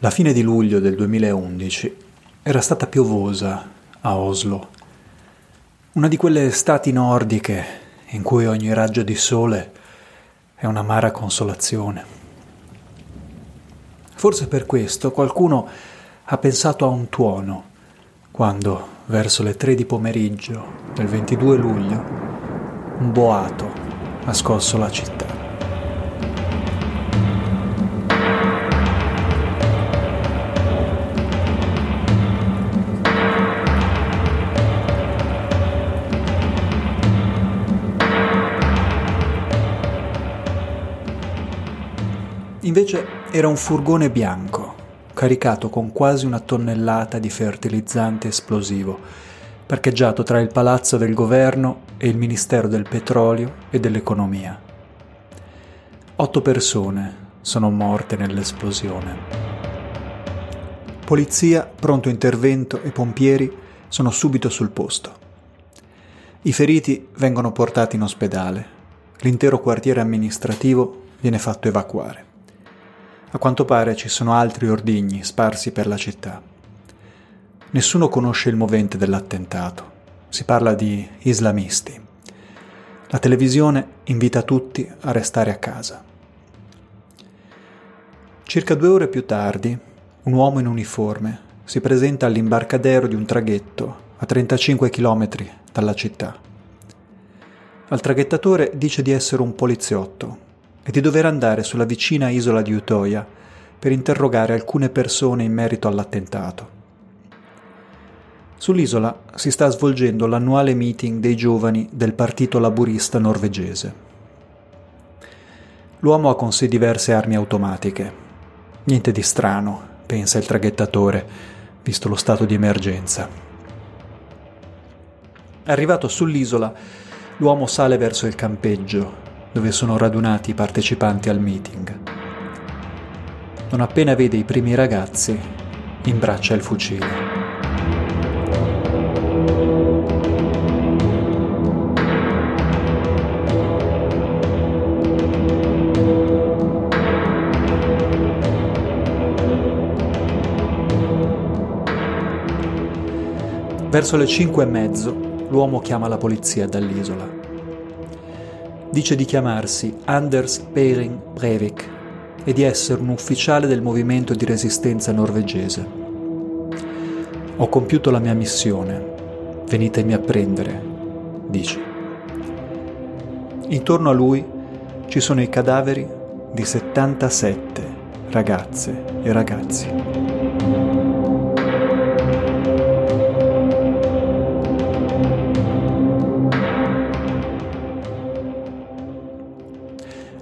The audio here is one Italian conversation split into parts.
La fine di luglio del 2011 era stata piovosa a Oslo. Una di quelle estati nordiche in cui ogni raggio di sole è un'amara consolazione. Forse per questo qualcuno ha pensato a un tuono quando, verso le tre di pomeriggio del 22 luglio, un boato ha scosso la città. Era un furgone bianco, caricato con quasi una tonnellata di fertilizzante esplosivo, parcheggiato tra il palazzo del governo e il Ministero del Petrolio e dell'Economia. Otto persone sono morte nell'esplosione. Polizia, pronto intervento e pompieri sono subito sul posto. I feriti vengono portati in ospedale. L'intero quartiere amministrativo viene fatto evacuare. A quanto pare ci sono altri ordigni sparsi per la città. Nessuno conosce il movente dell'attentato. Si parla di islamisti. La televisione invita tutti a restare a casa. Circa due ore più tardi, un uomo in uniforme si presenta all'imbarcadero di un traghetto a 35 km dalla città. Al traghettatore dice di essere un poliziotto e di dover andare sulla vicina isola di Utoya per interrogare alcune persone in merito all'attentato. Sull'isola si sta svolgendo l'annuale meeting dei giovani del Partito Laburista norvegese. L'uomo ha con sé diverse armi automatiche. Niente di strano, pensa il traghettatore, visto lo stato di emergenza. Arrivato sull'isola, l'uomo sale verso il campeggio dove sono radunati i partecipanti al meeting. Non appena vede i primi ragazzi, imbraccia il fucile. Verso le cinque e mezzo l'uomo chiama la polizia dall'isola dice di chiamarsi Anders Behring Breivik e di essere un ufficiale del movimento di resistenza norvegese. Ho compiuto la mia missione, venitemi a prendere, dice. Intorno a lui ci sono i cadaveri di 77 ragazze e ragazzi.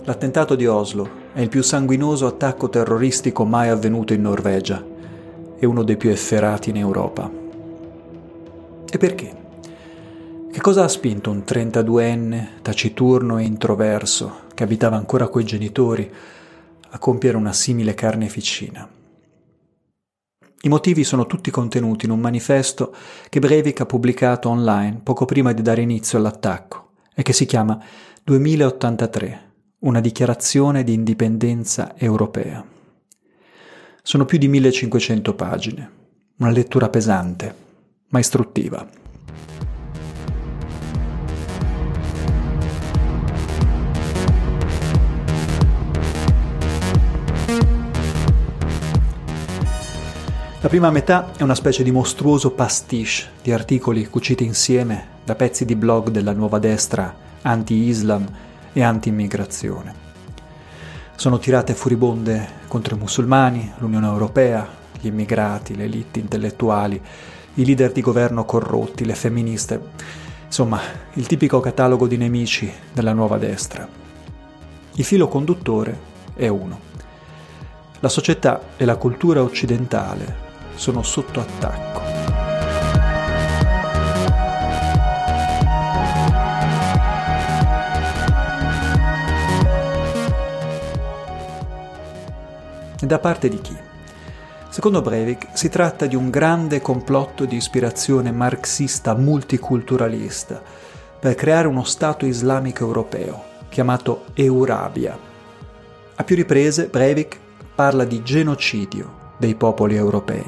L'attentato di Oslo è il più sanguinoso attacco terroristico mai avvenuto in Norvegia e uno dei più efferati in Europa. E perché? Che cosa ha spinto un 32enne, taciturno e introverso, che abitava ancora coi genitori, a compiere una simile carneficina? I motivi sono tutti contenuti in un manifesto che Breivik ha pubblicato online poco prima di dare inizio all'attacco e che si chiama 2083 una dichiarazione di indipendenza europea. Sono più di 1500 pagine, una lettura pesante, ma istruttiva. La prima metà è una specie di mostruoso pastiche di articoli cuciti insieme da pezzi di blog della nuova destra anti-Islam e anti-immigrazione. Sono tirate furibonde contro i musulmani, l'Unione Europea, gli immigrati, le elite intellettuali, i leader di governo corrotti, le femministe, insomma il tipico catalogo di nemici della nuova destra. Il filo conduttore è uno. La società e la cultura occidentale sono sotto attacco. Da parte di chi? Secondo Breivik si tratta di un grande complotto di ispirazione marxista multiculturalista per creare uno Stato islamico europeo, chiamato Eurabia. A più riprese Breivik parla di genocidio dei popoli europei.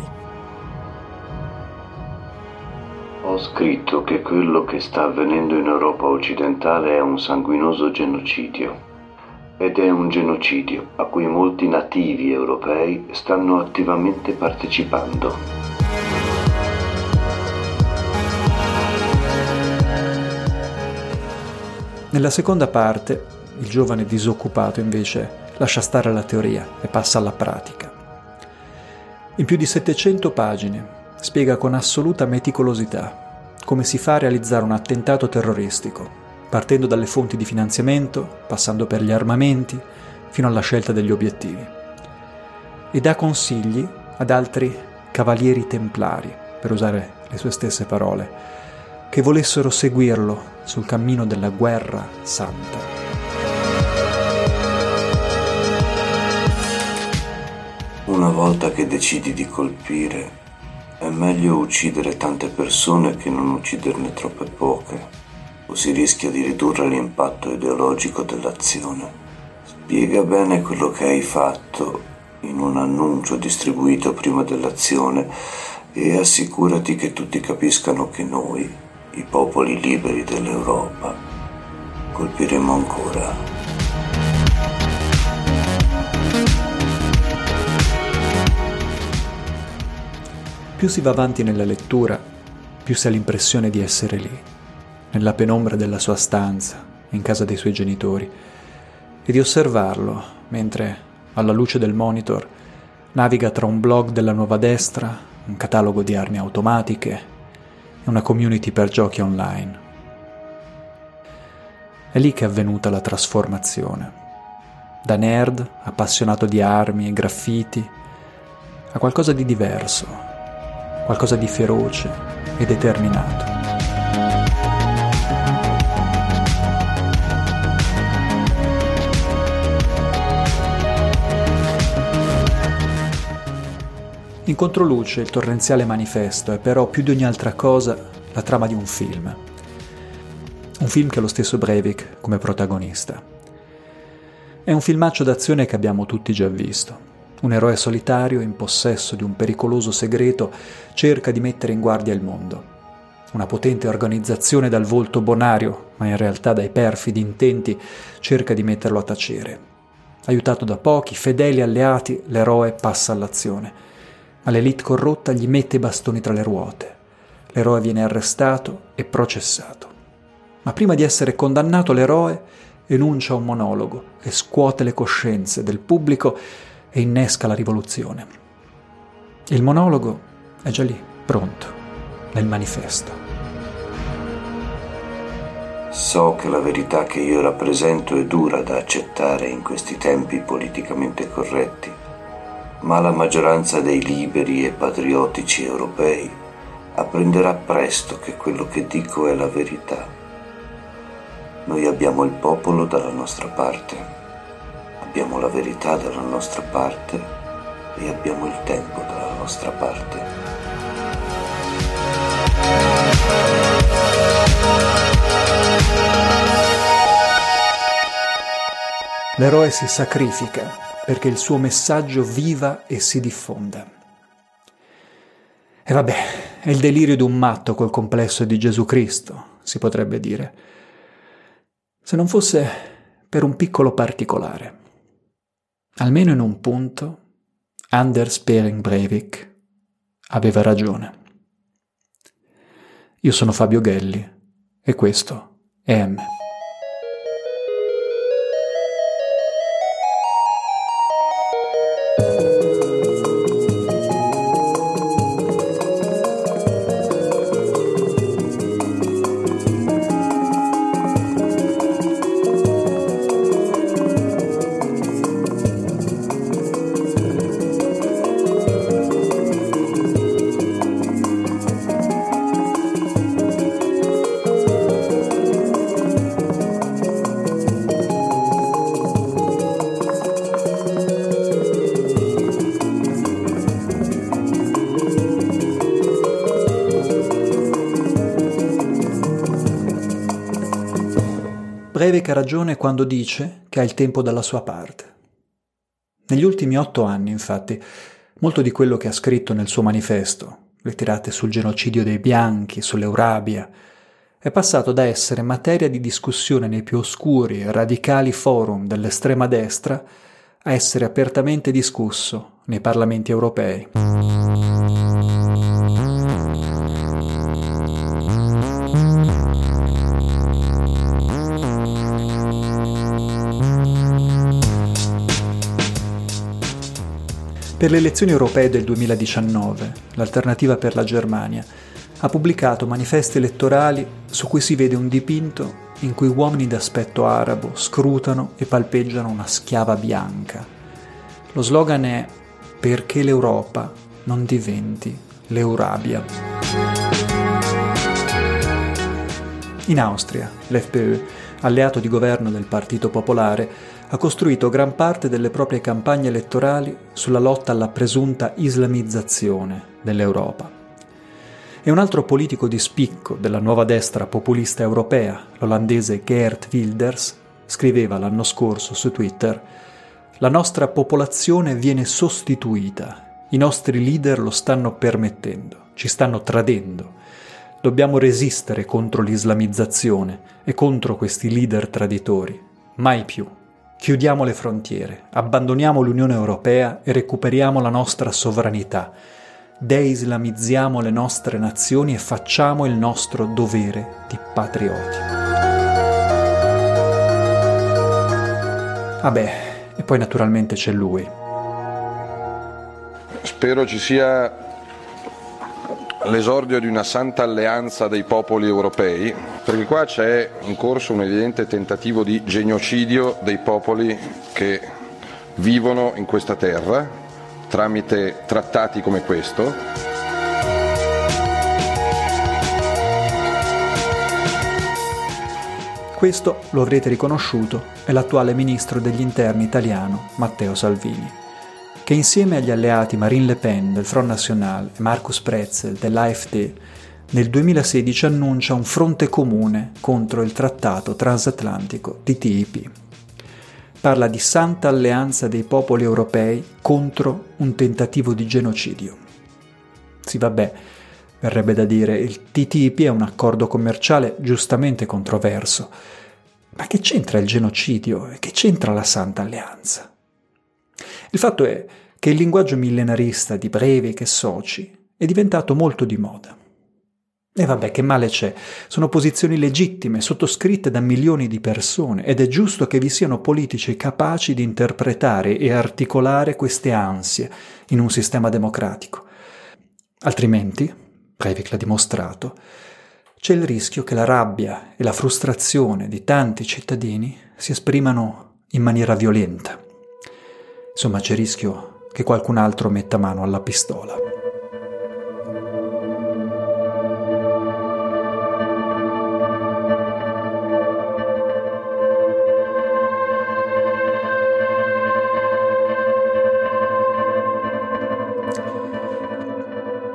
Ho scritto che quello che sta avvenendo in Europa occidentale è un sanguinoso genocidio ed è un genocidio a cui molti nativi europei stanno attivamente partecipando. Nella seconda parte, il giovane disoccupato invece lascia stare la teoria e passa alla pratica. In più di 700 pagine spiega con assoluta meticolosità come si fa a realizzare un attentato terroristico, partendo dalle fonti di finanziamento, passando per gli armamenti, fino alla scelta degli obiettivi. E dà consigli ad altri cavalieri templari, per usare le sue stesse parole, che volessero seguirlo sul cammino della guerra santa. Una volta che decidi di colpire, è meglio uccidere tante persone che non ucciderne troppe poche, o si rischia di ridurre l'impatto ideologico dell'azione. Spiega bene quello che hai fatto in un annuncio distribuito prima dell'azione e assicurati che tutti capiscano che noi, i popoli liberi dell'Europa, colpiremo ancora. Più si va avanti nella lettura, più si ha l'impressione di essere lì, nella penombra della sua stanza, in casa dei suoi genitori, e di osservarlo mentre, alla luce del monitor, naviga tra un blog della nuova destra, un catalogo di armi automatiche e una community per giochi online. È lì che è avvenuta la trasformazione. Da nerd, appassionato di armi e graffiti, a qualcosa di diverso, qualcosa di feroce e determinato. In controluce il torrenziale manifesto è però più di ogni altra cosa la trama di un film. Un film che ha lo stesso Breivik come protagonista. È un filmaccio d'azione che abbiamo tutti già visto. Un eroe solitario, in possesso di un pericoloso segreto, cerca di mettere in guardia il mondo. Una potente organizzazione dal volto bonario, ma in realtà dai perfidi intenti, cerca di metterlo a tacere. Aiutato da pochi, fedeli alleati, l'eroe passa all'azione. Ma l'elite corrotta gli mette i bastoni tra le ruote. L'eroe viene arrestato e processato. Ma prima di essere condannato l'eroe enuncia un monologo che scuote le coscienze del pubblico e innesca la rivoluzione. Il monologo è già lì, pronto, nel manifesto. So che la verità che io rappresento è dura da accettare in questi tempi politicamente corretti, ma la maggioranza dei liberi e patriottici europei apprenderà presto che quello che dico è la verità. Noi abbiamo il popolo dalla nostra parte abbiamo la verità dalla nostra parte e abbiamo il tempo dalla nostra parte. L'eroe si sacrifica perché il suo messaggio viva e si diffonda. E vabbè, è il delirio di un matto col complesso di Gesù Cristo, si potrebbe dire. Se non fosse per un piccolo particolare. Almeno in un punto, Anders Behring Breivik aveva ragione. Io sono Fabio Gelli e questo è M. quando dice che ha il tempo dalla sua parte. Negli ultimi otto anni, infatti, Molto di quello che ha scritto nel suo manifesto, le tirate sul genocidio dei bianchi, sull'Eurabia, è passato da essere materia di discussione nei più oscuri e radicali forum dell'estrema destra a essere apertamente discusso nei parlamenti europei. Per le elezioni europee del 2019, l'Alternativa per la Germania ha pubblicato manifesti elettorali su cui si vede un dipinto in cui uomini d'aspetto arabo scrutano e palpeggiano una schiava bianca. Lo slogan è Perché l'Europa non diventi l'Eurabia. In Austria, l'FPÖ, alleato di governo del Partito Popolare, ha costruito gran parte delle proprie campagne elettorali sulla lotta alla presunta islamizzazione dell'Europa. E un altro politico di spicco della nuova destra populista europea, l'olandese Geert Wilders, scriveva l'anno scorso su Twitter La nostra popolazione viene sostituita, i nostri leader lo stanno permettendo, ci stanno tradendo. Dobbiamo resistere contro l'islamizzazione e contro questi leader traditori. Mai più. Chiudiamo le frontiere, abbandoniamo l'Unione Europea e recuperiamo la nostra sovranità. Deislamizziamo le nostre nazioni e facciamo il nostro dovere di patrioti. Vabbè, e poi naturalmente c'è lui. Spero ci sia l'esordio di una santa alleanza dei popoli europei, perché qua c'è in corso un evidente tentativo di genocidio dei popoli che vivono in questa terra tramite trattati come questo. Questo, lo avrete riconosciuto, è l'attuale ministro degli interni italiano Matteo Salvini che insieme agli alleati Marine Le Pen del Front National e Marcus Pretzel dell'AfD nel 2016 annuncia un fronte comune contro il trattato transatlantico TTIP. Parla di santa alleanza dei popoli europei contro un tentativo di genocidio. Sì, vabbè, verrebbe da dire, il TTIP è un accordo commerciale giustamente controverso. Ma che c'entra il genocidio e che c'entra la Santa Alleanza? Il fatto è che il linguaggio millenarista di Breivik e Soci è diventato molto di moda. E vabbè, che male c'è? Sono posizioni legittime, sottoscritte da milioni di persone, ed è giusto che vi siano politici capaci di interpretare e articolare queste ansie in un sistema democratico. Altrimenti, Breivik l'ha dimostrato, c'è il rischio che la rabbia e la frustrazione di tanti cittadini si esprimano in maniera violenta. Insomma, c'è rischio che qualcun altro metta mano alla pistola.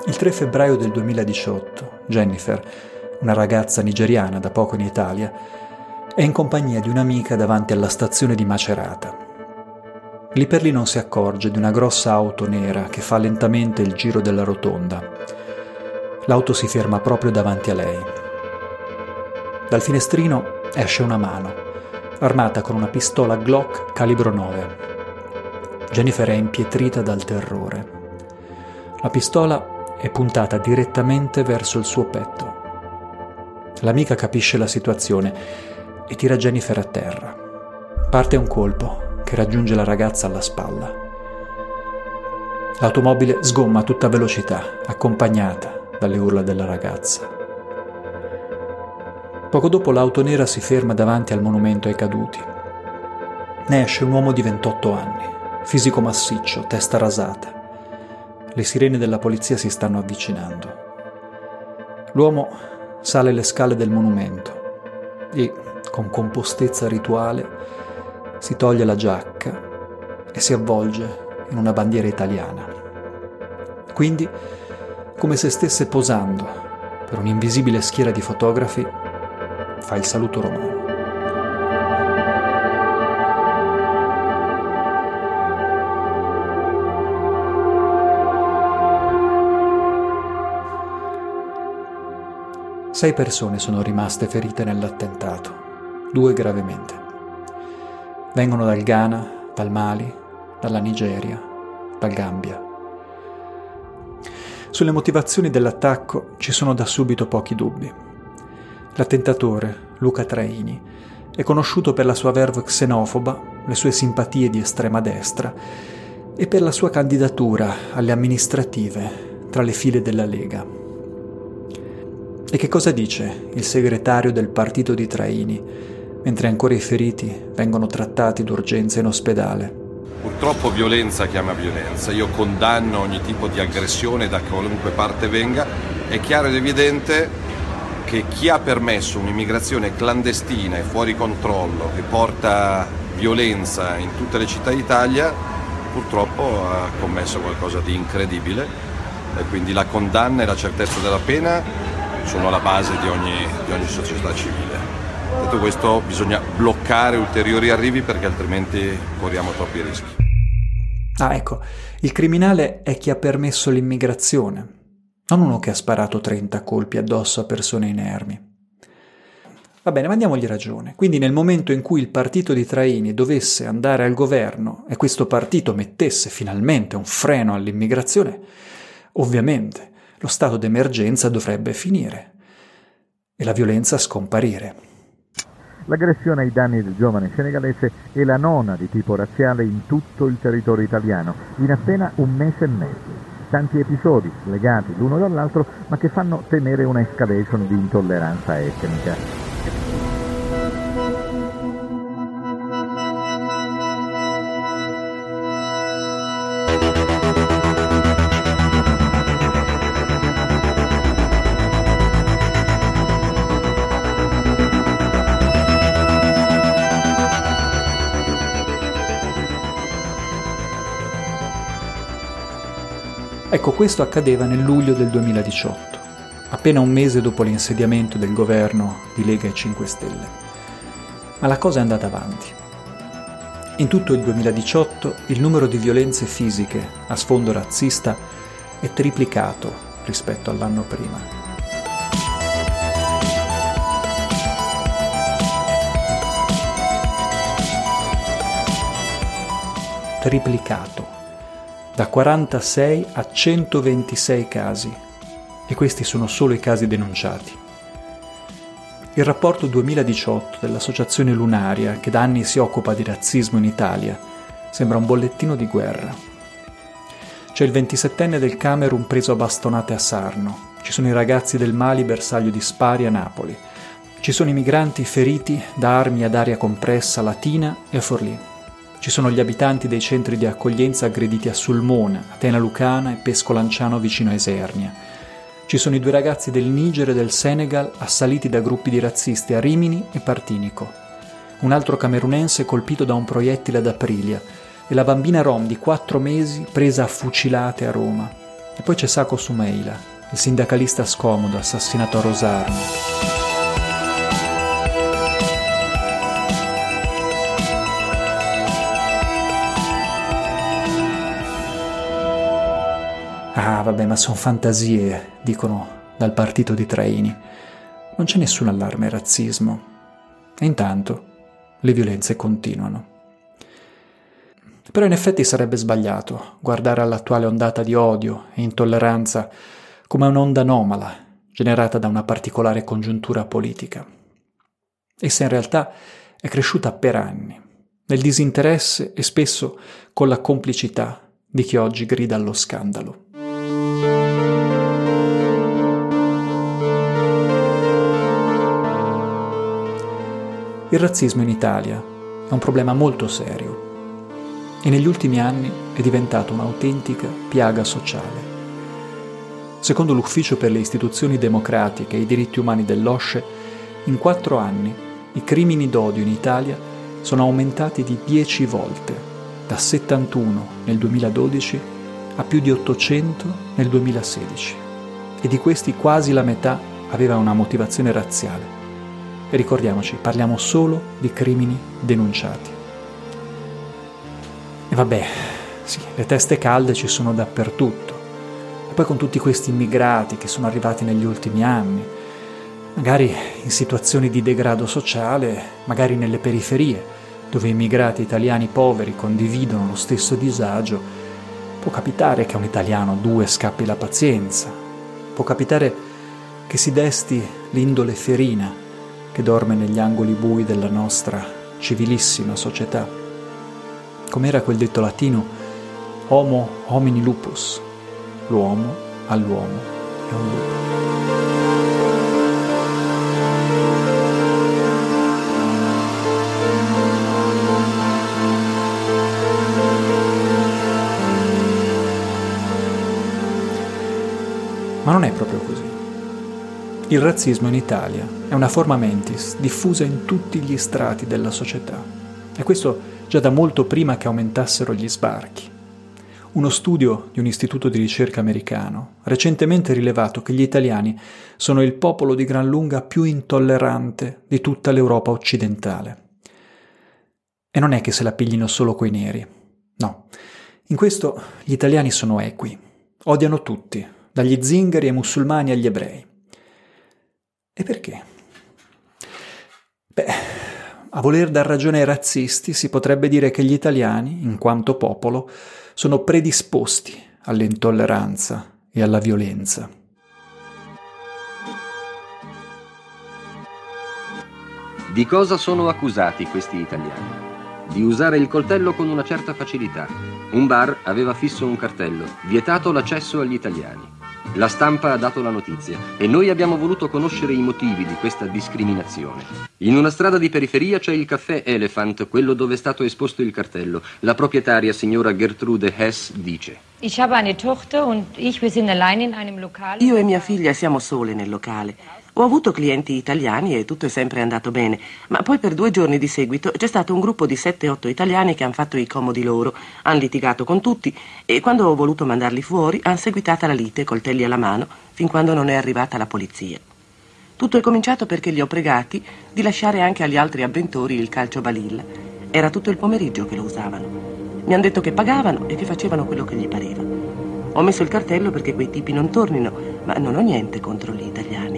Il 3 febbraio del 2018, Jennifer, una ragazza nigeriana da poco in Italia, è in compagnia di un'amica davanti alla stazione di Macerata, Lì per lì non si accorge di una grossa auto nera che fa lentamente il giro della rotonda. L'auto si ferma proprio davanti a lei. Dal finestrino esce una mano, armata con una pistola Glock calibro 9. Jennifer è impietrita dal terrore. La pistola è puntata direttamente verso il suo petto. L'amica capisce la situazione e tira Jennifer a terra. Parte un colpo, che raggiunge la ragazza alla spalla. L'automobile sgomma a tutta velocità, accompagnata dalle urla della ragazza. Poco dopo l'auto nera si ferma davanti al monumento ai caduti. Ne esce un uomo di 28 anni, fisico massiccio, testa rasata. Le sirene della polizia si stanno avvicinando. L'uomo sale le scale del monumento e, con compostezza rituale, si toglie la giacca e si avvolge in una bandiera italiana. Quindi, come se stesse posando per un'invisibile schiera di fotografi, fa il saluto romano. Sei persone sono rimaste ferite nell'attentato, due gravemente. Vengono dal Ghana, dal Mali, dalla Nigeria, dal Gambia. Sulle motivazioni dell'attacco ci sono da subito pochi dubbi. L'attentatore, Luca Traini, è conosciuto per la sua verve xenofoba, le sue simpatie di estrema destra e per la sua candidatura alle amministrative tra le file della Lega. E che cosa dice il segretario del partito di Traini, mentre ancora i feriti vengono trattati d'urgenza in ospedale? Purtroppo violenza chiama violenza, io condanno ogni tipo di aggressione da qualunque parte venga, è chiaro ed evidente che chi ha permesso un'immigrazione clandestina e fuori controllo che porta violenza in tutte le città d'Italia purtroppo ha commesso qualcosa di incredibile e quindi la condanna e la certezza della pena sono alla base di ogni, di ogni società civile. Detto questo bisogna bloccare ulteriori arrivi perché altrimenti corriamo troppi rischi. Ah, ecco, il criminale è chi ha permesso l'immigrazione, non uno che ha sparato 30 colpi addosso a persone inermi. Va bene, ma diamogli ragione. Quindi nel momento in cui il partito di Traini dovesse andare al governo e questo partito mettesse finalmente un freno all'immigrazione, ovviamente lo stato d'emergenza dovrebbe finire e la violenza scomparire. L'aggressione ai danni del giovane senegalese è la nona di tipo razziale in tutto il territorio italiano, in appena un mese e mezzo. Tanti episodi legati l'uno dall'altro, ma che fanno temere una escalation di intolleranza etnica. Ecco, questo accadeva nel luglio del 2018, appena un mese dopo l'insediamento del governo di Lega e 5 Stelle. Ma la cosa è andata avanti. In tutto il 2018 il numero di violenze fisiche a sfondo razzista è triplicato rispetto all'anno prima. Triplicato da 46 a 126 casi e questi sono solo i casi denunciati. Il rapporto 2018 dell'Associazione Lunaria, che da anni si occupa di razzismo in Italia, sembra un bollettino di guerra. C'è il 27enne del Camerun preso a bastonate a Sarno, ci sono i ragazzi del Mali bersaglio di spari a Napoli, ci sono i migranti feriti da armi ad aria compressa Latina e a Forlì. Ci sono gli abitanti dei centri di accoglienza aggrediti a Sulmona, Atena Lucana e Pesco Lanciano vicino a Esernia. Ci sono i due ragazzi del Niger e del Senegal assaliti da gruppi di razzisti a Rimini e Partinico. Un altro camerunense colpito da un proiettile ad Aprilia e la bambina rom di quattro mesi presa a fucilate a Roma. E poi c'è Sacco Sumeila, il sindacalista scomodo assassinato a Rosarno. Ah, vabbè, ma sono fantasie, dicono dal partito di Traini. Non c'è nessun allarme razzismo. E intanto le violenze continuano. Però in effetti sarebbe sbagliato guardare all'attuale ondata di odio e intolleranza come un'onda anomala generata da una particolare congiuntura politica. Essa in realtà è cresciuta per anni, nel disinteresse e spesso con la complicità di chi oggi grida allo scandalo. Il razzismo in Italia è un problema molto serio e negli ultimi anni è diventato un'autentica piaga sociale. Secondo l'Ufficio per le istituzioni democratiche e i diritti umani dell'OSCE, in quattro anni i crimini d'odio in Italia sono aumentati di 10 volte, da 71 nel 2012 a più di 800 nel 2016. E di questi quasi la metà aveva una motivazione razziale. E ricordiamoci, parliamo solo di crimini denunciati. E vabbè, sì, le teste calde ci sono dappertutto. E poi con tutti questi immigrati che sono arrivati negli ultimi anni. magari in situazioni di degrado sociale, magari nelle periferie, dove immigrati italiani poveri condividono lo stesso disagio, può capitare che a un italiano due scappi la pazienza, può capitare che si desti l'indole ferina che dorme negli angoli bui della nostra civilissima società. Com'era quel detto latino, homo homini lupus, l'uomo all'uomo è un lupo. Ma non è proprio così. Il razzismo in Italia è una forma mentis diffusa in tutti gli strati della società e questo già da molto prima che aumentassero gli sbarchi. Uno studio di un istituto di ricerca americano ha recentemente rilevato che gli italiani sono il popolo di gran lunga più intollerante di tutta l'Europa occidentale. E non è che se la piglino solo coi neri, no. In questo gli italiani sono equi, odiano tutti, dagli zingari ai musulmani agli ebrei. E perché? Beh, a voler dar ragione ai razzisti si potrebbe dire che gli italiani, in quanto popolo, sono predisposti all'intolleranza e alla violenza. Di cosa sono accusati questi italiani? Di usare il coltello con una certa facilità. Un bar aveva fisso un cartello, vietato l'accesso agli italiani. La stampa ha dato la notizia e noi abbiamo voluto conoscere i motivi di questa discriminazione. In una strada di periferia c'è il caffè Elephant, quello dove è stato esposto il cartello. La proprietaria, signora Gertrude Hess, dice: Io e mia figlia siamo sole nel locale. Ho avuto clienti italiani e tutto è sempre andato bene, ma poi per due giorni di seguito c'è stato un gruppo di 7-8 italiani che hanno fatto i comodi loro, hanno litigato con tutti e quando ho voluto mandarli fuori hanno seguitata la lite, coltelli alla mano, fin quando non è arrivata la polizia. Tutto è cominciato perché li ho pregati di lasciare anche agli altri avventori il calcio balilla. Era tutto il pomeriggio che lo usavano. Mi hanno detto che pagavano e che facevano quello che gli pareva. Ho messo il cartello perché quei tipi non tornino, ma non ho niente contro gli italiani.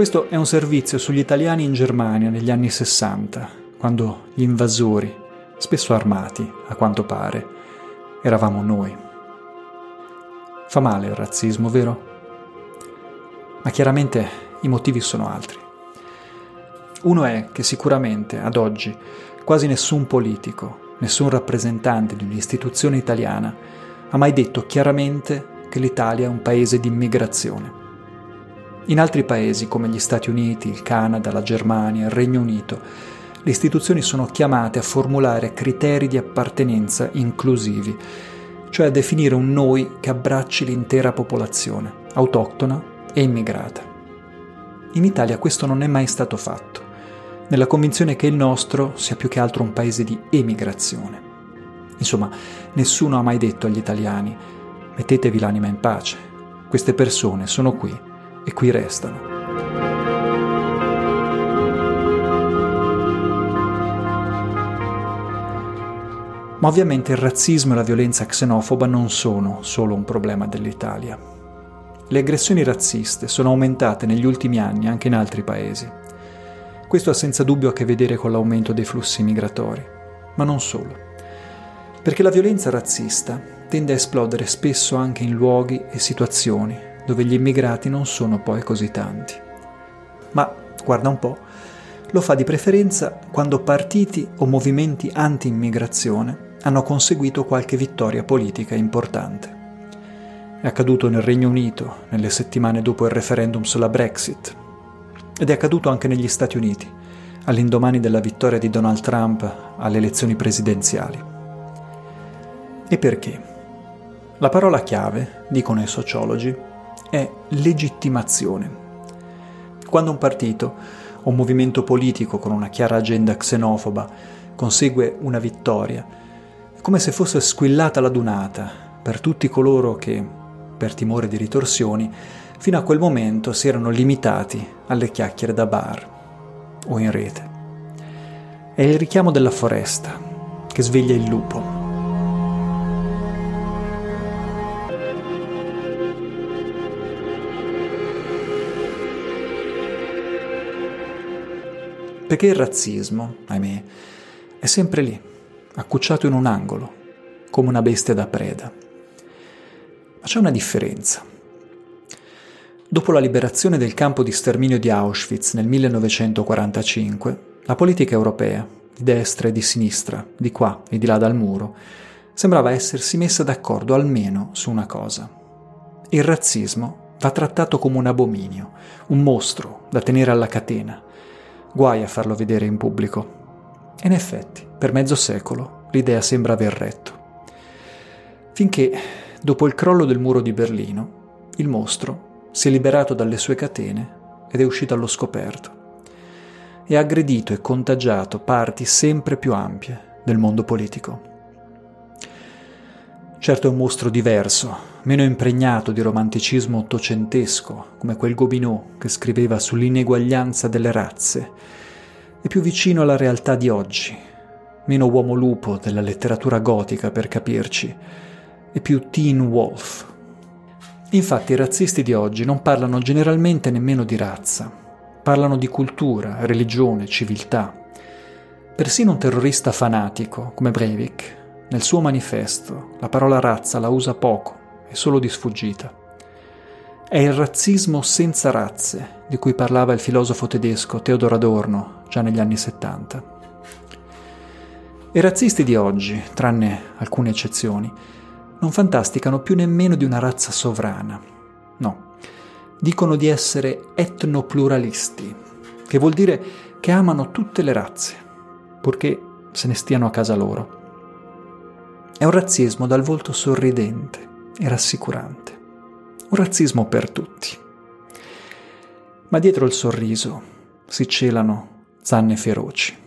Questo è un servizio sugli italiani in Germania negli anni 60, quando gli invasori, spesso armati, a quanto pare, eravamo noi. Fa male il razzismo, vero? Ma chiaramente i motivi sono altri. Uno è che sicuramente ad oggi quasi nessun politico, nessun rappresentante di un'istituzione italiana ha mai detto chiaramente che l'Italia è un paese di immigrazione. In altri paesi come gli Stati Uniti, il Canada, la Germania, il Regno Unito, le istituzioni sono chiamate a formulare criteri di appartenenza inclusivi, cioè a definire un noi che abbracci l'intera popolazione, autoctona e immigrata. In Italia questo non è mai stato fatto, nella convinzione che il nostro sia più che altro un paese di emigrazione. Insomma, nessuno ha mai detto agli italiani mettetevi l'anima in pace, queste persone sono qui e qui restano. Ma ovviamente il razzismo e la violenza xenofoba non sono solo un problema dell'Italia. Le aggressioni razziste sono aumentate negli ultimi anni anche in altri paesi. Questo ha senza dubbio a che vedere con l'aumento dei flussi migratori, ma non solo. Perché la violenza razzista tende a esplodere spesso anche in luoghi e situazioni dove gli immigrati non sono poi così tanti. Ma, guarda un po', lo fa di preferenza quando partiti o movimenti anti-immigrazione hanno conseguito qualche vittoria politica importante. È accaduto nel Regno Unito nelle settimane dopo il referendum sulla Brexit ed è accaduto anche negli Stati Uniti, all'indomani della vittoria di Donald Trump alle elezioni presidenziali. E perché? La parola chiave, dicono i sociologi, è legittimazione. Quando un partito o un movimento politico con una chiara agenda xenofoba consegue una vittoria, è come se fosse squillata la dunata per tutti coloro che, per timore di ritorsioni, fino a quel momento si erano limitati alle chiacchiere da bar o in rete. È il richiamo della foresta che sveglia il lupo. Perché il razzismo, ahimè, è sempre lì, accucciato in un angolo, come una bestia da preda. Ma c'è una differenza. Dopo la liberazione del campo di sterminio di Auschwitz nel 1945, la politica europea, di destra e di sinistra, di qua e di là dal muro, sembrava essersi messa d'accordo almeno su una cosa. Il razzismo va trattato come un abominio, un mostro da tenere alla catena. Guai a farlo vedere in pubblico. E in effetti, per mezzo secolo, l'idea sembra aver retto. Finché, dopo il crollo del muro di Berlino, il mostro si è liberato dalle sue catene ed è uscito allo scoperto e ha aggredito e contagiato parti sempre più ampie del mondo politico. Certo è un mostro diverso, meno impregnato di romanticismo ottocentesco, come quel Gobineau che scriveva sull'ineguaglianza delle razze, e più vicino alla realtà di oggi, meno uomo lupo della letteratura gotica per capirci, e più teen wolf. Infatti i razzisti di oggi non parlano generalmente nemmeno di razza, parlano di cultura, religione, civiltà. Persino un terrorista fanatico come Breivik, nel suo manifesto, la parola razza la usa poco e solo di sfuggita. È il razzismo senza razze di cui parlava il filosofo tedesco Theodor Adorno già negli anni 70. I razzisti di oggi, tranne alcune eccezioni, non fantasticano più nemmeno di una razza sovrana. No, dicono di essere etnopluralisti, che vuol dire che amano tutte le razze, purché se ne stiano a casa loro. È un razzismo dal volto sorridente e rassicurante, un razzismo per tutti. Ma dietro il sorriso si celano zanne feroci.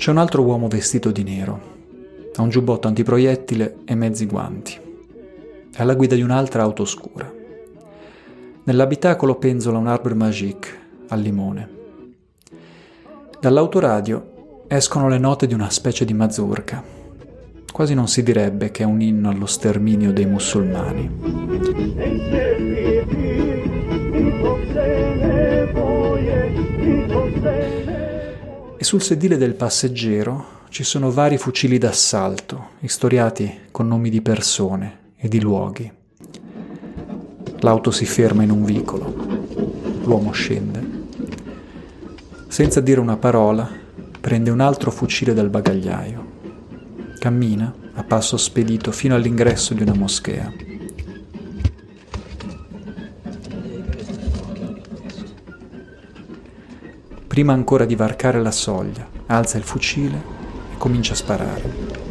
C'è un altro uomo vestito di nero. Ha un giubbotto antiproiettile e mezzi guanti. È alla guida di un'altra auto scura. Nell'abitacolo penzola un arbre magique al limone. Dall'autoradio escono le note di una specie di mazurka. Quasi non si direbbe che è un inno allo sterminio dei musulmani. E sul sedile del passeggero ci sono vari fucili d'assalto, istoriati con nomi di persone e di luoghi. L'auto si ferma in un vicolo, l'uomo scende. Senza dire una parola, prende un altro fucile dal bagagliaio. Cammina a passo spedito fino all'ingresso di una moschea. Prima ancora di varcare la soglia, alza il fucile e comincia a sparare.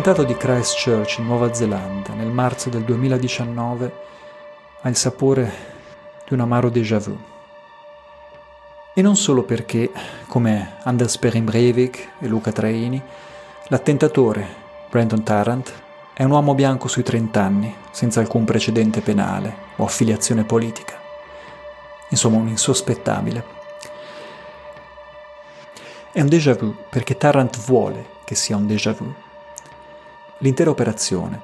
L'attentato di Christchurch in Nuova Zelanda nel marzo del 2019 ha il sapore di un amaro déjà vu. E non solo perché, come Anders Behring Breivik e Luca Traini, l'attentatore, Brandon Tarrant, è un uomo bianco sui 30 anni, senza alcun precedente penale o affiliazione politica. Insomma, un insospettabile. È un déjà vu perché Tarrant vuole che sia un déjà vu L'intera operazione,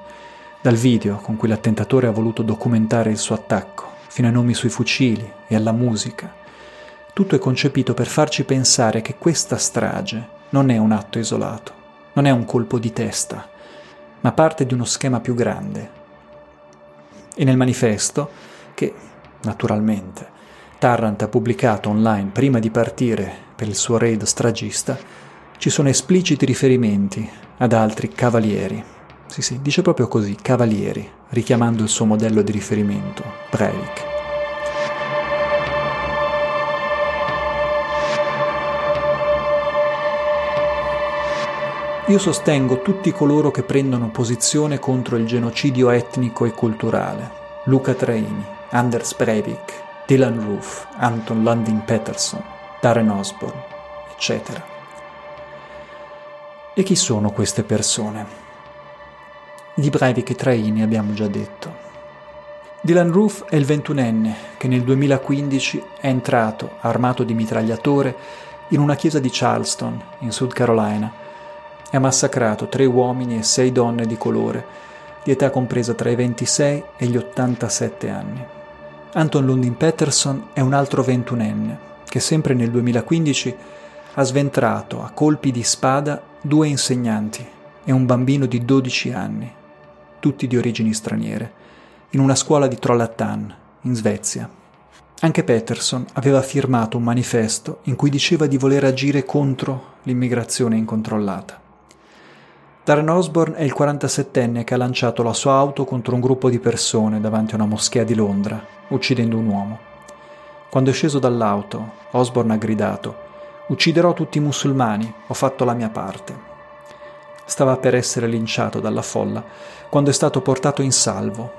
dal video con cui l'attentatore ha voluto documentare il suo attacco, fino ai nomi sui fucili e alla musica, tutto è concepito per farci pensare che questa strage non è un atto isolato, non è un colpo di testa, ma parte di uno schema più grande. E nel manifesto, che naturalmente Tarrant ha pubblicato online prima di partire per il suo raid stragista, ci sono espliciti riferimenti ad altri cavalieri, Sì, sì, dice proprio così, cavalieri, richiamando il suo modello di riferimento, Breivik. Io sostengo tutti coloro che prendono posizione contro il genocidio etnico e culturale. Luca Traini, Anders Breivik, Dylan Roof, Anton Lundin Peterson, Darren Osborne, eccetera. E chi sono queste persone? Di Breivik e Traini abbiamo già detto. Dylan Roof è il ventunenne che nel 2015 è entrato, armato di mitragliatore, in una chiesa di Charleston, in South Carolina, e ha massacrato tre uomini e sei donne di colore, di età compresa tra i 26 e gli 87 anni. Anton Lundin Peterson è un altro ventunenne che sempre nel 2015 ha sventrato a colpi di spada due insegnanti e un bambino di 12 anni, tutti di origini straniere, in una scuola di Trollhättan, in Svezia. Anche Peterson aveva firmato un manifesto in cui diceva di voler agire contro l'immigrazione incontrollata. Darren Osborne è il 47enne che ha lanciato la sua auto contro un gruppo di persone davanti a una moschea di Londra, uccidendo un uomo. Quando è sceso dall'auto, Osborne ha gridato Ucciderò tutti i musulmani, ho fatto la mia parte. Stava per essere linciato dalla folla quando è stato portato in salvo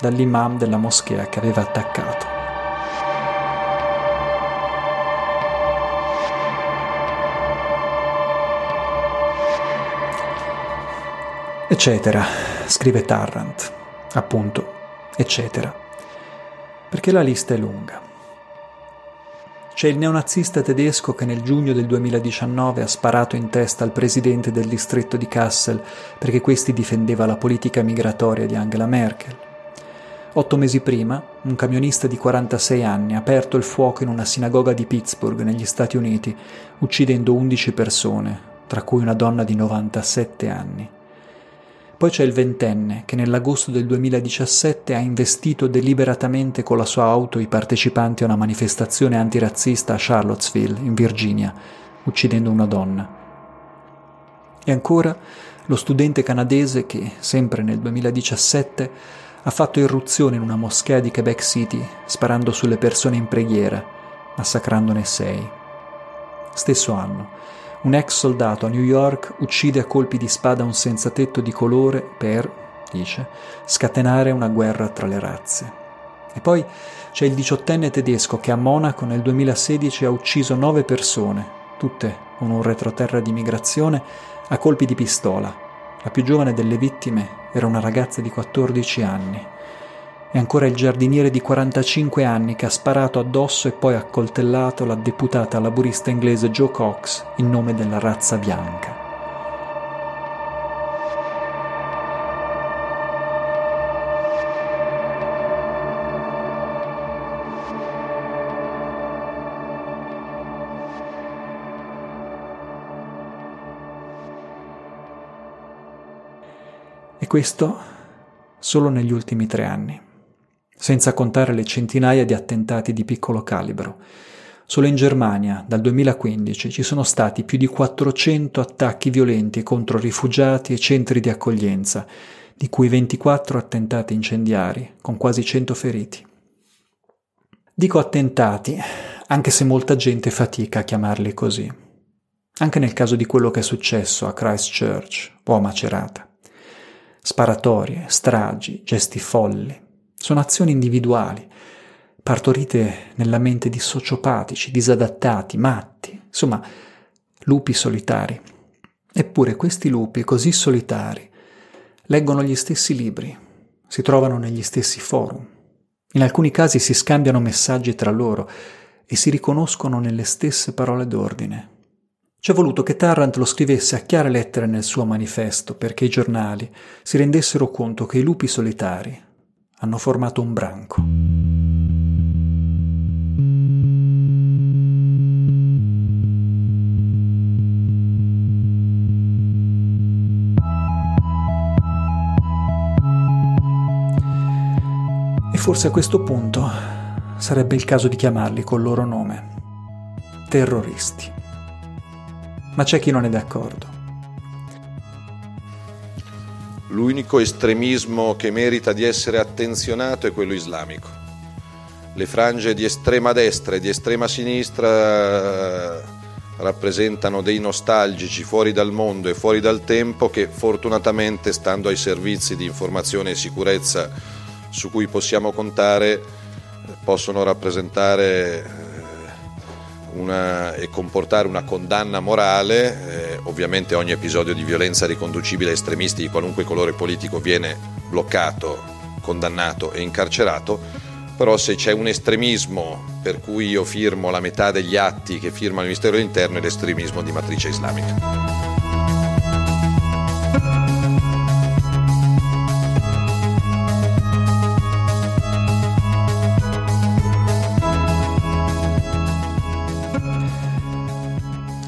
dall'imam della moschea che aveva attaccato. eccetera, scrive Tarrant, appunto, eccetera, perché la lista è lunga. C'è il neonazista tedesco che nel giugno del 2019 ha sparato in testa al presidente del distretto di Kassel perché questi difendeva la politica migratoria di Angela Merkel. Otto mesi prima, un camionista di 46 anni ha aperto il fuoco in una sinagoga di Pittsburgh, negli Stati Uniti, uccidendo 11 persone, tra cui una donna di 97 anni. Poi c'è il ventenne che nell'agosto del 2017 ha investito deliberatamente con la sua auto i partecipanti a una manifestazione antirazzista a Charlottesville, in Virginia, uccidendo una donna. E ancora lo studente canadese che, sempre nel 2017, ha fatto irruzione in una moschea di Quebec City sparando sulle persone in preghiera, massacrandone sei. Stesso anno, un ex soldato a New York uccide a colpi di spada un senzatetto di colore per, dice, scatenare una guerra tra le razze. E poi c'è il diciottenne tedesco che a Monaco nel 2016 ha ucciso nove persone, tutte con un retroterra di migrazione, a colpi di pistola. La più giovane delle vittime era una ragazza di 14 anni e ancora il giardiniere di 45 anni che ha sparato addosso e poi accoltellato la deputata laburista inglese Joe Cox in nome della razza bianca. E questo solo negli ultimi tre anni senza contare le centinaia di attentati di piccolo calibro. Solo in Germania, dal 2015, ci sono stati più di 400 attacchi violenti contro rifugiati e centri di accoglienza, di cui 24 attentati incendiari, con quasi 100 feriti. Dico attentati, anche se molta gente fatica a chiamarli così. Anche nel caso di quello che è successo a Christchurch o a Macerata. Sparatorie, stragi, gesti folli, sono azioni individuali, partorite nella mente di sociopatici, disadattati, matti, insomma, lupi solitari. Eppure questi lupi così solitari leggono gli stessi libri, si trovano negli stessi forum. In alcuni casi si scambiano messaggi tra loro e si riconoscono nelle stesse parole d'ordine. Ci è voluto che Tarrant lo scrivesse a chiare lettere nel suo manifesto perché i giornali si rendessero conto che i lupi solitari hanno formato un branco. E forse a questo punto sarebbe il caso di chiamarli col loro nome, terroristi. Ma c'è chi non è d'accordo. L'unico estremismo che merita di essere attenzionato è quello islamico. Le frange di estrema destra e di estrema sinistra eh, rappresentano dei nostalgici fuori dal mondo e fuori dal tempo che fortunatamente, stando ai servizi di informazione e sicurezza su cui possiamo contare, possono rappresentare una, e comportare una condanna morale. Eh, ovviamente ogni episodio di violenza riconducibile a estremisti di qualunque colore politico viene bloccato, condannato e incarcerato però se c'è un estremismo per cui io firmo la metà degli atti che firma il Ministero dell'Interno è l'estremismo di matrice islamica.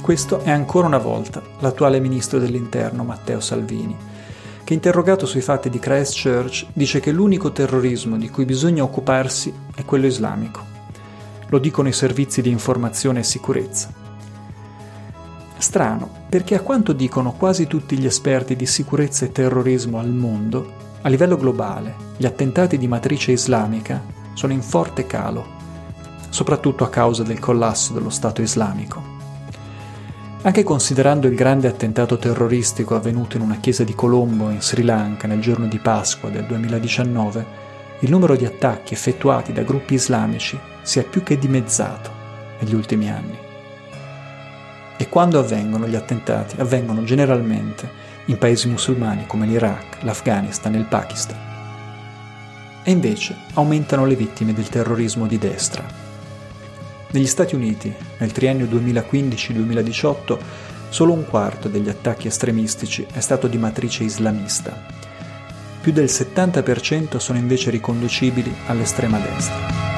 Questo è ancora una volta l'attuale ministro dell'Interno Matteo Salvini che interrogato sui fatti di Christchurch dice che l'unico terrorismo di cui bisogna occuparsi è quello islamico. Lo dicono i servizi di informazione e sicurezza. Strano, perché a quanto dicono quasi tutti gli esperti di sicurezza e terrorismo al mondo, a livello globale gli attentati di matrice islamica sono in forte calo, soprattutto a causa del collasso dello Stato islamico. Anche considerando il grande attentato terroristico avvenuto in una chiesa di Colombo in Sri Lanka nel giorno di Pasqua del 2019, il numero di attacchi effettuati da gruppi islamici si è più che dimezzato negli ultimi anni. E quando avvengono gli attentati? Avvengono generalmente in paesi musulmani come l'Iraq, l'Afghanistan e il Pakistan. E invece aumentano le vittime del terrorismo di destra, negli Stati Uniti, nel triennio 2015-2018, solo un quarto degli attacchi estremistici è stato di matrice islamista. Più del 70% sono invece riconducibili all'estrema destra.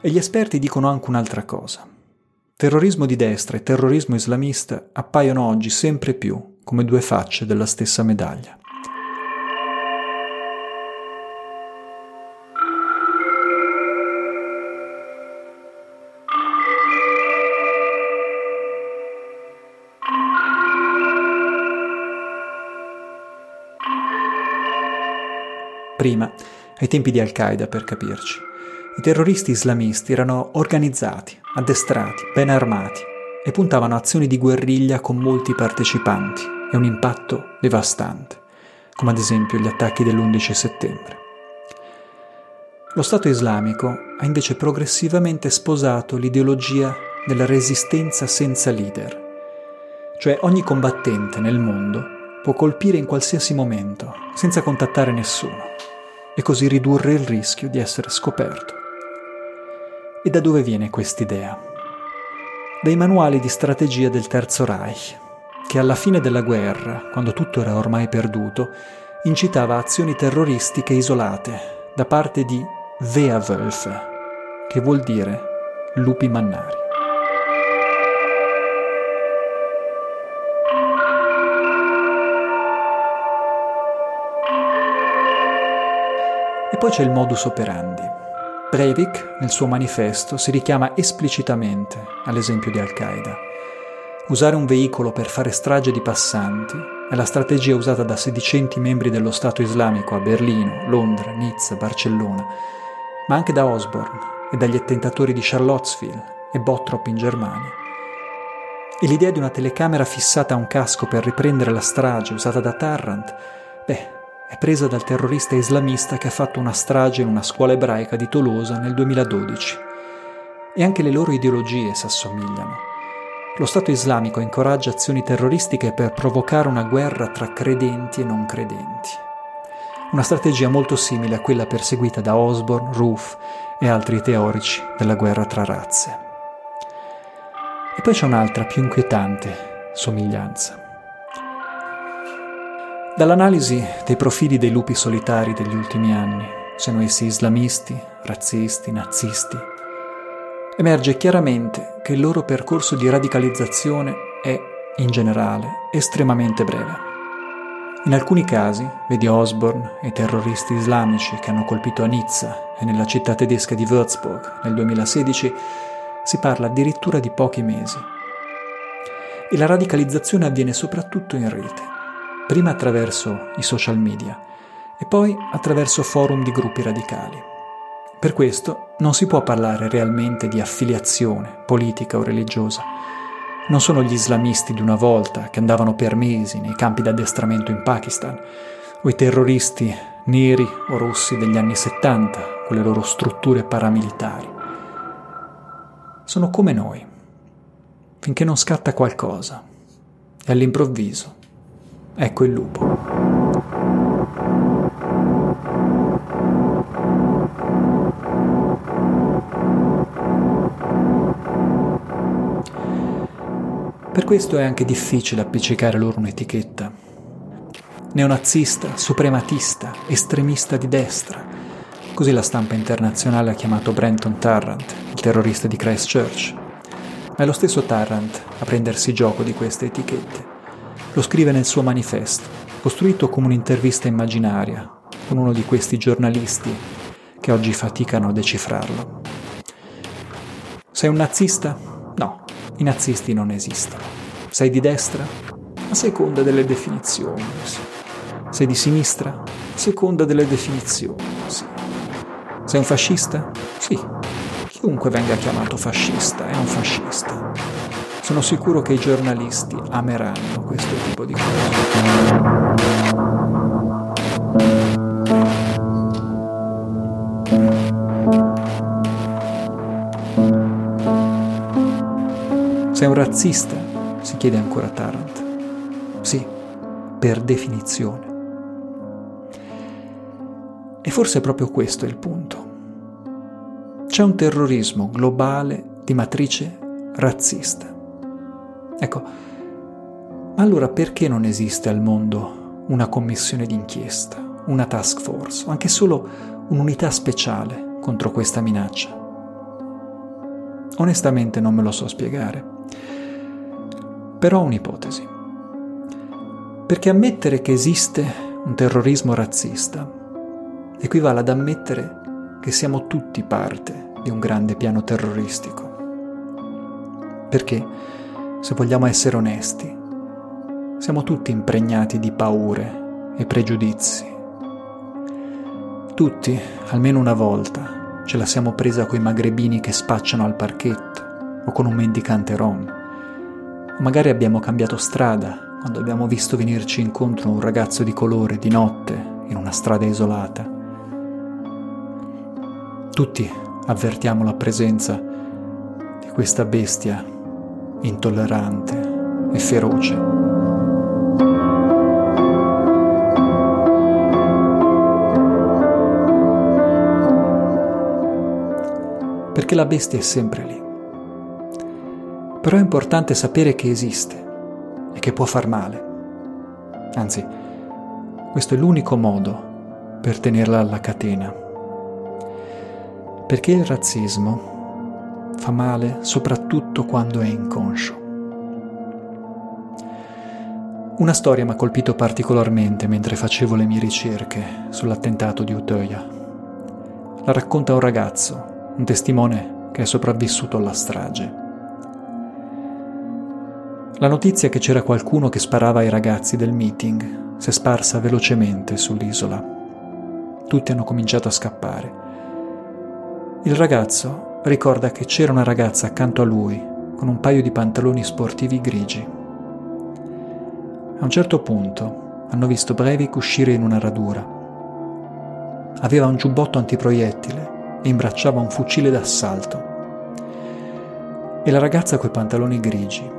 E gli esperti dicono anche un'altra cosa. Terrorismo di destra e terrorismo islamista appaiono oggi sempre più come due facce della stessa medaglia. Prima, ai tempi di Al-Qaeda per capirci, i terroristi islamisti erano organizzati, addestrati, ben armati e puntavano azioni di guerriglia con molti partecipanti e un impatto devastante, come ad esempio gli attacchi dell'11 settembre. Lo Stato islamico ha invece progressivamente sposato l'ideologia della resistenza senza leader, cioè ogni combattente nel mondo può colpire in qualsiasi momento, senza contattare nessuno e così ridurre il rischio di essere scoperto. E da dove viene quest'idea? Dai manuali di strategia del Terzo Reich, che alla fine della guerra, quando tutto era ormai perduto, incitava azioni terroristiche isolate da parte di Wehrwölfe, che vuol dire lupi mannari. Poi c'è il modus operandi. Breivik, nel suo manifesto, si richiama esplicitamente all'esempio di Al-Qaeda. Usare un veicolo per fare strage di passanti è la strategia usata da sedicenti membri dello Stato islamico a Berlino, Londra, Nizza, Barcellona, ma anche da Osborne e dagli attentatori di Charlottesville e Bottrop in Germania. E l'idea di una telecamera fissata a un casco per riprendere la strage usata da Tarrant, beh, è presa dal terrorista islamista che ha fatto una strage in una scuola ebraica di Tolosa nel 2012. E anche le loro ideologie si assomigliano. Lo Stato islamico incoraggia azioni terroristiche per provocare una guerra tra credenti e non credenti. Una strategia molto simile a quella perseguita da Osborne, Roof e altri teorici della guerra tra razze. E poi c'è un'altra più inquietante somiglianza. Dall'analisi dei profili dei lupi solitari degli ultimi anni, siano essi islamisti, razzisti, nazisti, emerge chiaramente che il loro percorso di radicalizzazione è, in generale, estremamente breve. In alcuni casi, vedi Osborne e i terroristi islamici che hanno colpito a Nizza e nella città tedesca di Würzburg nel 2016, si parla addirittura di pochi mesi E la radicalizzazione avviene soprattutto in rete, prima attraverso i social media e poi attraverso forum di gruppi radicali. Per questo non si può parlare realmente di affiliazione politica o religiosa. Non sono gli islamisti di una volta che andavano per mesi nei campi d'addestramento in Pakistan, o i terroristi neri o rossi degli anni 70 con le loro strutture paramilitari. Sono come noi, finché non scatta qualcosa e all'improvviso ecco il lupo. Per questo è anche difficile appiccicare loro un'etichetta. Neonazista, suprematista, estremista di destra. Così la stampa internazionale ha chiamato Brenton Tarrant, il terrorista di Christchurch. Ma è lo stesso Tarrant a prendersi gioco di queste etichette. Lo scrive nel suo manifesto, costruito come un'intervista immaginaria, con uno di questi giornalisti che oggi faticano a decifrarlo. Sei un nazista? No, i nazisti non esistono. Sei di destra? A seconda delle definizioni, sì. Sei di sinistra? A seconda delle definizioni, sì. Sei un fascista? Sì. Chiunque venga chiamato fascista è un fascista. Sono sicuro che i giornalisti ameranno questo tipo di cose. Sei un razzista? si chiede ancora Tarrant. Sì, per definizione. E forse proprio questo è il punto. C'è un terrorismo globale di matrice razzista. Ecco, ma allora perché non esiste al mondo una commissione d'inchiesta, una task force, o anche solo un'unità speciale contro questa minaccia? Onestamente non me lo so spiegare. Però ho un'ipotesi. Perché ammettere che esiste un terrorismo razzista equivale ad ammettere che siamo tutti parte di un grande piano terroristico. Perché, se vogliamo essere onesti, siamo tutti impregnati di paure e pregiudizi. Tutti, almeno una volta, ce la siamo presa coi magrebini che spacciano al parchetto o con un mendicante rom o magari abbiamo cambiato strada quando abbiamo visto venirci incontro un ragazzo di colore di notte in una strada isolata. Tutti avvertiamo la presenza di questa bestia intollerante e feroce. Perché la bestia è sempre lì però è importante sapere che esiste e che può far male. Anzi, questo è l'unico modo per tenerla alla catena. Perché il razzismo fa male soprattutto quando è inconscio. Una storia mi ha colpito particolarmente mentre facevo le mie ricerche sull'attentato di Utoya. La racconta un ragazzo, un testimone che è sopravvissuto alla strage. La notizia che c'era qualcuno che sparava ai ragazzi del meeting si è sparsa velocemente sull'isola. Tutti hanno cominciato a scappare. Il ragazzo ricorda che c'era una ragazza accanto a lui con un paio di pantaloni sportivi grigi. A un certo punto hanno visto Breivik uscire in una radura. Aveva un giubbotto antiproiettile e imbracciava un fucile d'assalto. E la ragazza coi pantaloni grigi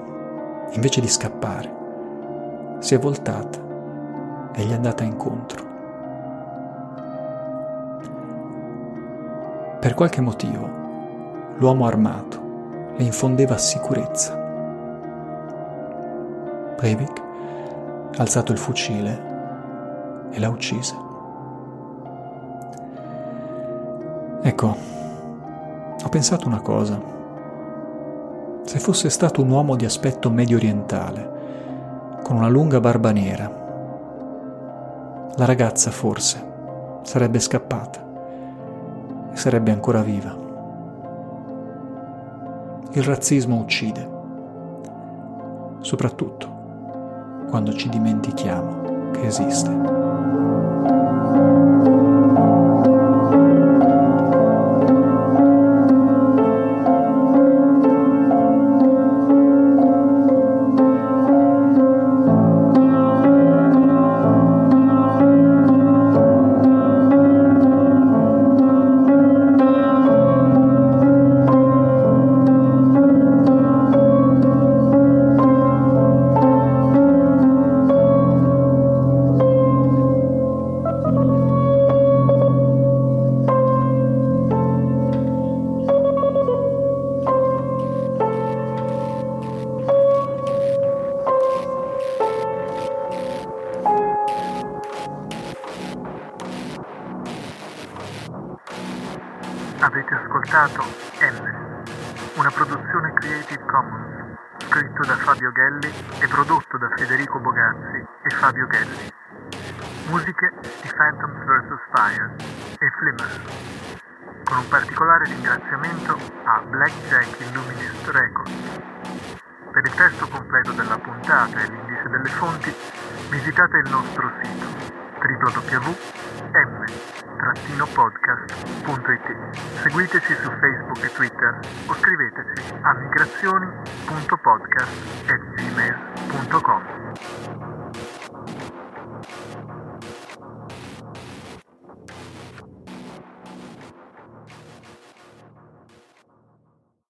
invece di scappare, si è voltata e gli è andata incontro. Per qualche motivo, l'uomo armato le infondeva sicurezza. Breivik ha alzato il fucile e l'ha uccisa. Ecco, ho pensato una cosa se fosse stato un uomo di aspetto medio orientale, con una lunga barba nera. La ragazza forse sarebbe scappata e sarebbe ancora viva. Il razzismo uccide. soprattutto quando ci dimentichiamo che esiste.